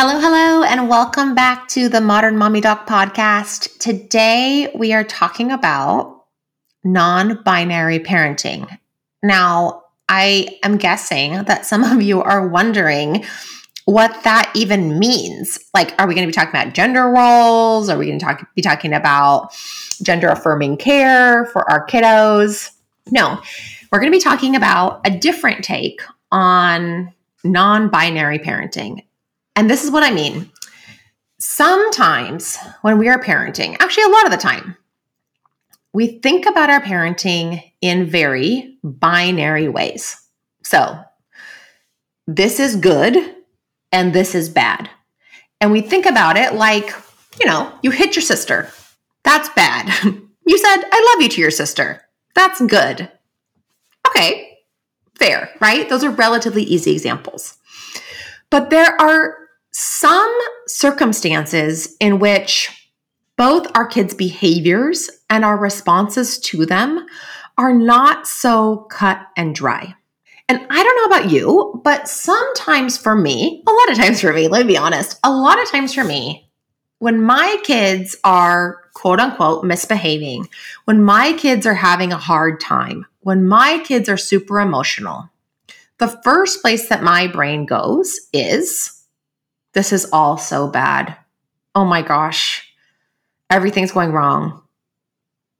Hello, hello, and welcome back to the Modern Mommy Doc podcast. Today we are talking about non binary parenting. Now, I am guessing that some of you are wondering what that even means. Like, are we going to be talking about gender roles? Are we going to talk, be talking about gender affirming care for our kiddos? No, we're going to be talking about a different take on non binary parenting. And this is what I mean. Sometimes when we are parenting, actually, a lot of the time, we think about our parenting in very binary ways. So, this is good and this is bad. And we think about it like, you know, you hit your sister. That's bad. you said, I love you to your sister. That's good. Okay, fair, right? Those are relatively easy examples. But there are some circumstances in which both our kids' behaviors and our responses to them are not so cut and dry. And I don't know about you, but sometimes for me, a lot of times for me, let me be honest, a lot of times for me, when my kids are quote unquote misbehaving, when my kids are having a hard time, when my kids are super emotional, the first place that my brain goes is this is all so bad. Oh my gosh. Everything's going wrong.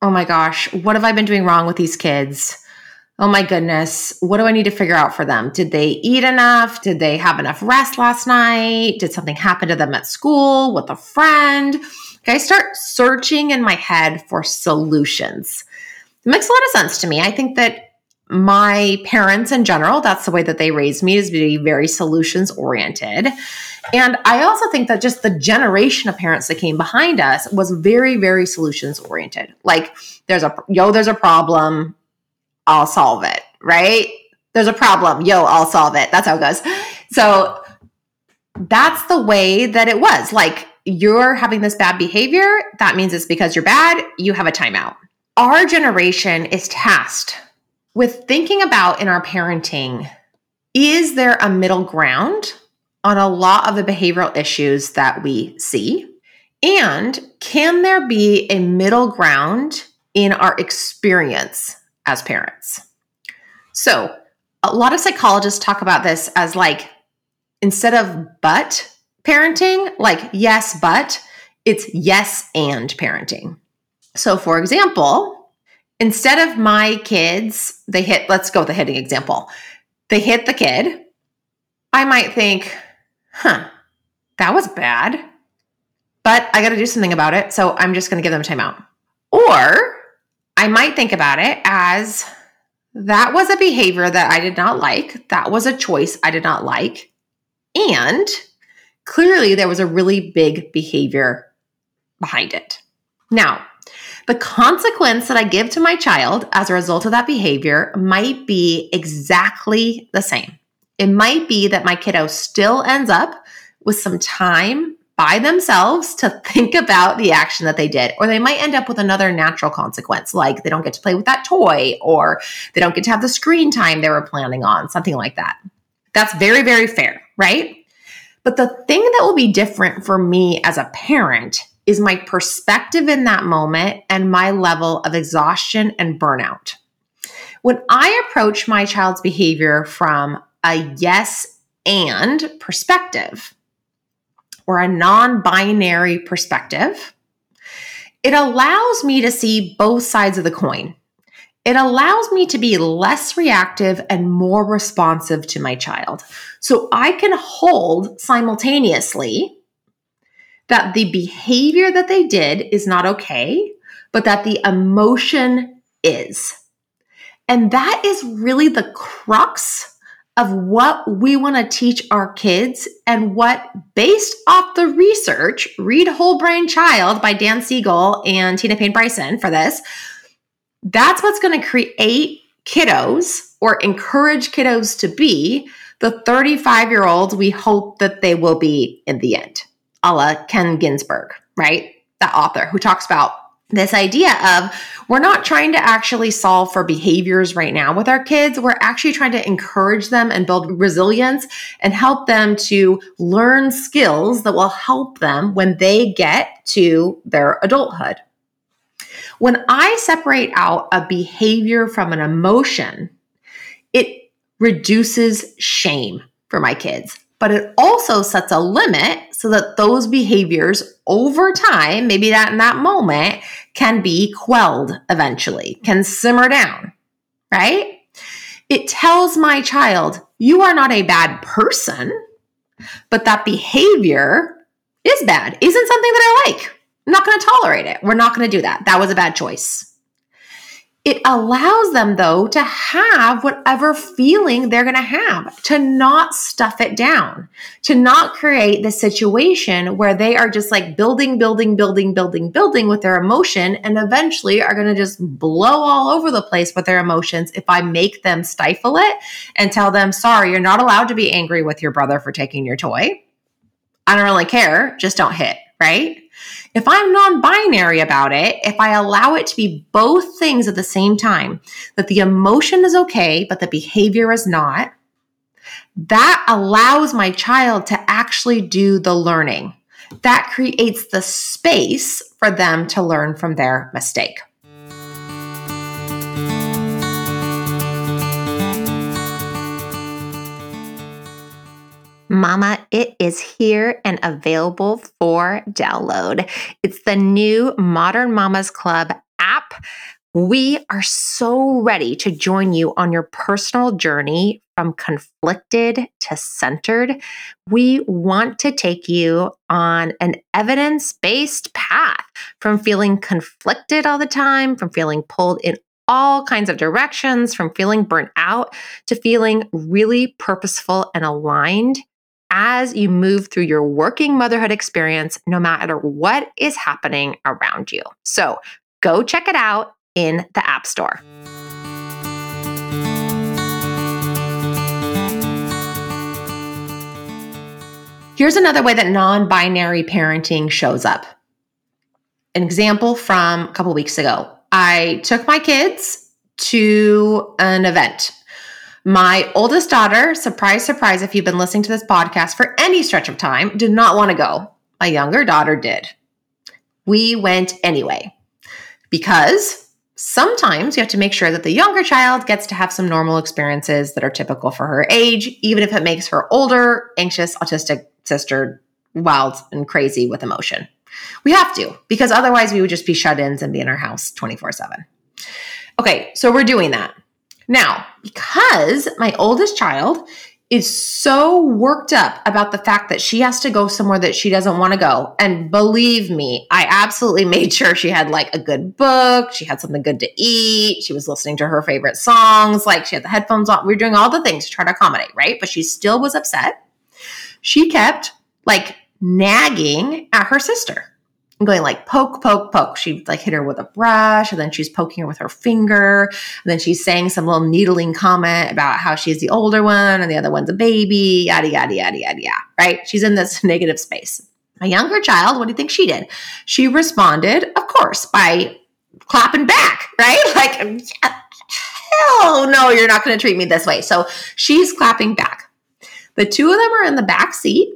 Oh my gosh. What have I been doing wrong with these kids? Oh my goodness. What do I need to figure out for them? Did they eat enough? Did they have enough rest last night? Did something happen to them at school with a friend? Okay, I start searching in my head for solutions. It makes a lot of sense to me. I think that my parents in general, that's the way that they raised me, is to be very solutions oriented. And I also think that just the generation of parents that came behind us was very, very solutions oriented. Like there's a yo, there's a problem, I'll solve it, right? There's a problem, yo, I'll solve it. That's how it goes. So that's the way that it was. Like you're having this bad behavior, that means it's because you're bad, you have a timeout. Our generation is tasked with thinking about in our parenting is there a middle ground on a lot of the behavioral issues that we see? And can there be a middle ground in our experience as parents? So, a lot of psychologists talk about this as like instead of but parenting, like yes, but it's yes and parenting. So, for example, instead of my kids, they hit, let's go with the hitting example. They hit the kid. I might think, huh, that was bad, but I got to do something about it. So I'm just going to give them a timeout. Or I might think about it as that was a behavior that I did not like. That was a choice I did not like. And clearly there was a really big behavior behind it. Now, the consequence that I give to my child as a result of that behavior might be exactly the same. It might be that my kiddo still ends up with some time by themselves to think about the action that they did. Or they might end up with another natural consequence, like they don't get to play with that toy, or they don't get to have the screen time they were planning on, something like that. That's very, very fair, right? But the thing that will be different for me as a parent is my perspective in that moment and my level of exhaustion and burnout. When I approach my child's behavior from a yes and perspective or a non binary perspective, it allows me to see both sides of the coin. It allows me to be less reactive and more responsive to my child. So I can hold simultaneously that the behavior that they did is not okay, but that the emotion is. And that is really the crux of what we want to teach our kids and what, based off the research, read Whole Brain Child by Dan Siegel and Tina Payne Bryson for this. That's what's going to create kiddos or encourage kiddos to be the 35 year olds we hope that they will be in the end, a la Ken Ginsburg, right? That author who talks about this idea of we're not trying to actually solve for behaviors right now with our kids. We're actually trying to encourage them and build resilience and help them to learn skills that will help them when they get to their adulthood. When I separate out a behavior from an emotion, it reduces shame for my kids but it also sets a limit so that those behaviors over time, maybe that in that moment, can be quelled eventually, can simmer down, right? It tells my child, you are not a bad person, but that behavior is bad, isn't something that I like. I'm not going to tolerate it. We're not going to do that. That was a bad choice. It allows them, though, to have whatever feeling they're going to have, to not stuff it down, to not create the situation where they are just like building, building, building, building, building with their emotion, and eventually are going to just blow all over the place with their emotions if I make them stifle it and tell them, sorry, you're not allowed to be angry with your brother for taking your toy. I don't really care, just don't hit, right? If I'm non binary about it, if I allow it to be both things at the same time, that the emotion is okay, but the behavior is not, that allows my child to actually do the learning. That creates the space for them to learn from their mistake. Mama, it is here and available for download. It's the new Modern Mamas Club app. We are so ready to join you on your personal journey from conflicted to centered. We want to take you on an evidence based path from feeling conflicted all the time, from feeling pulled in all kinds of directions, from feeling burnt out to feeling really purposeful and aligned as you move through your working motherhood experience, no matter what is happening around you. So go check it out in the App Store. Here's another way that non binary parenting shows up. An example from a couple weeks ago. I took my kids to an event my oldest daughter, surprise, surprise, if you've been listening to this podcast for any stretch of time, did not want to go. My younger daughter did. We went anyway because sometimes you have to make sure that the younger child gets to have some normal experiences that are typical for her age, even if it makes her older, anxious, autistic sister wild and crazy with emotion. We have to because otherwise we would just be shut ins and be in our house 24 7. Okay, so we're doing that. Now, because my oldest child is so worked up about the fact that she has to go somewhere that she doesn't want to go. And believe me, I absolutely made sure she had like a good book, she had something good to eat, she was listening to her favorite songs, like she had the headphones on. We were doing all the things to try to accommodate, right? But she still was upset. She kept like nagging at her sister going like poke, poke, poke. She like hit her with a brush, and then she's poking her with her finger, and then she's saying some little needling comment about how she's the older one and the other one's a baby, yada yada yada yada yada. Right? She's in this negative space. A younger child, what do you think she did? She responded, of course, by clapping back, right? Like, hell no, you're not going to treat me this way. So she's clapping back. The two of them are in the back seat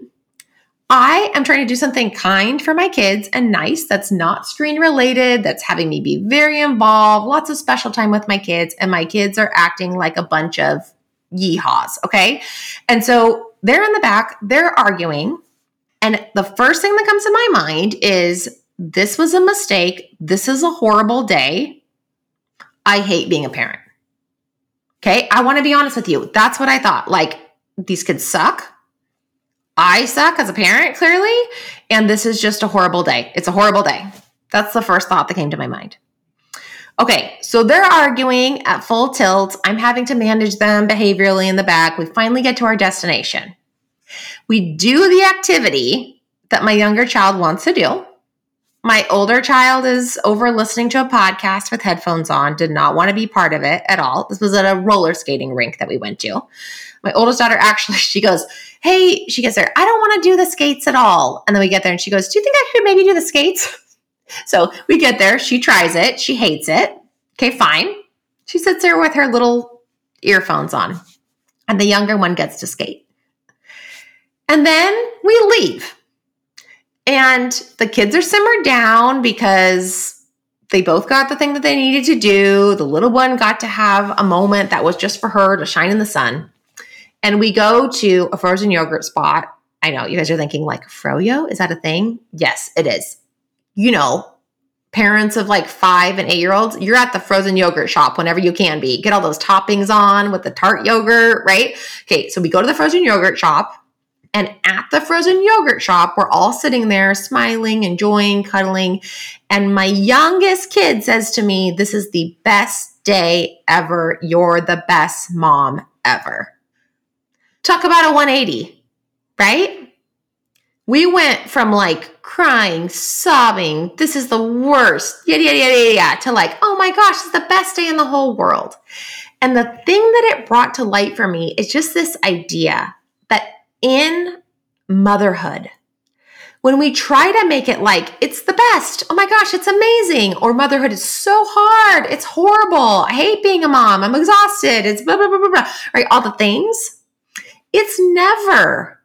I am trying to do something kind for my kids and nice that's not screen related, that's having me be very involved, lots of special time with my kids, and my kids are acting like a bunch of yeehaws. Okay. And so they're in the back, they're arguing. And the first thing that comes to my mind is this was a mistake. This is a horrible day. I hate being a parent. Okay. I want to be honest with you. That's what I thought. Like, these kids suck. I suck as a parent, clearly, and this is just a horrible day. It's a horrible day. That's the first thought that came to my mind. Okay, so they're arguing at full tilt. I'm having to manage them behaviorally in the back. We finally get to our destination. We do the activity that my younger child wants to do. My older child is over listening to a podcast with headphones on, did not want to be part of it at all. This was at a roller skating rink that we went to. My oldest daughter actually, she goes, Hey, she gets there, I don't want to do the skates at all. And then we get there and she goes, Do you think I could maybe do the skates? So we get there, she tries it, she hates it. Okay, fine. She sits there with her little earphones on, and the younger one gets to skate. And then we leave. And the kids are simmered down because they both got the thing that they needed to do. The little one got to have a moment that was just for her to shine in the sun. And we go to a frozen yogurt spot. I know you guys are thinking, like, Froyo? Is that a thing? Yes, it is. You know, parents of like five and eight year olds, you're at the frozen yogurt shop whenever you can be. Get all those toppings on with the tart yogurt, right? Okay, so we go to the frozen yogurt shop. And at the frozen yogurt shop, we're all sitting there smiling, enjoying, cuddling. And my youngest kid says to me, This is the best day ever. You're the best mom ever. Talk about a 180, right? We went from like crying, sobbing, this is the worst, yada, yada, yada, yada, to like, oh my gosh, it's the best day in the whole world. And the thing that it brought to light for me is just this idea in motherhood, when we try to make it like it's the best, oh my gosh, it's amazing, or motherhood is so hard, it's horrible, I hate being a mom, I'm exhausted, it's blah, blah, blah, blah, blah, right? All the things. It's never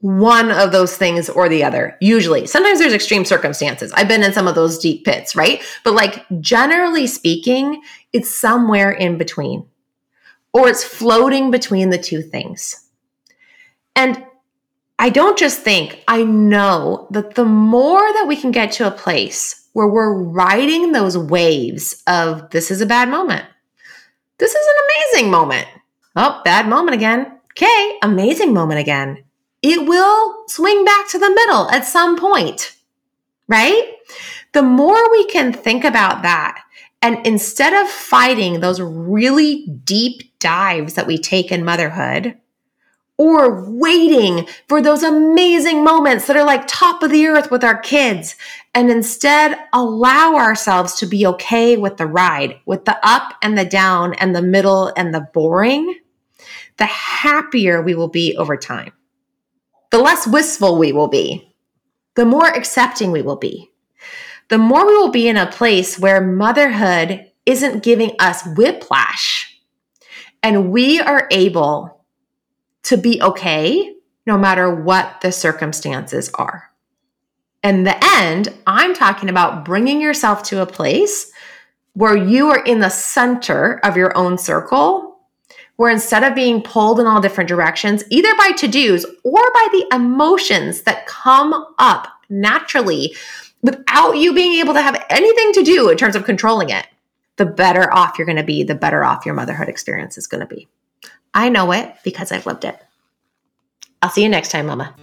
one of those things or the other. Usually, sometimes there's extreme circumstances. I've been in some of those deep pits, right? But like generally speaking, it's somewhere in between or it's floating between the two things. And I don't just think, I know that the more that we can get to a place where we're riding those waves of this is a bad moment. This is an amazing moment. Oh, bad moment again. Okay, amazing moment again it will swing back to the middle at some point, right? The more we can think about that, and instead of fighting those really deep dives that we take in motherhood, or waiting for those amazing moments that are like top of the earth with our kids, and instead allow ourselves to be okay with the ride, with the up and the down and the middle and the boring, the happier we will be over time. The less wistful we will be, the more accepting we will be, the more we will be in a place where motherhood isn't giving us whiplash and we are able to be okay no matter what the circumstances are. In the end, I'm talking about bringing yourself to a place where you are in the center of your own circle where instead of being pulled in all different directions, either by to dos or by the emotions that come up naturally without you being able to have anything to do in terms of controlling it, the better off you're going to be, the better off your motherhood experience is going to be. I know it because I've lived it. I'll see you next time, Mama.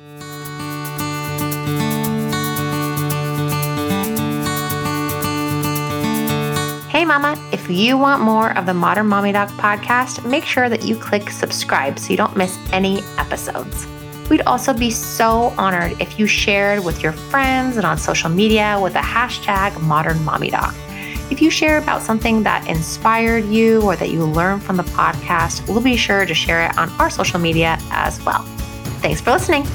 Hey, Mama, if you want more of the Modern Mommy Doc podcast, make sure that you click subscribe so you don't miss any episodes. We'd also be so honored if you shared with your friends and on social media with the hashtag Modern Mommy Doc. If you share about something that inspired you or that you learned from the podcast, we'll be sure to share it on our social media as well. Thanks for listening.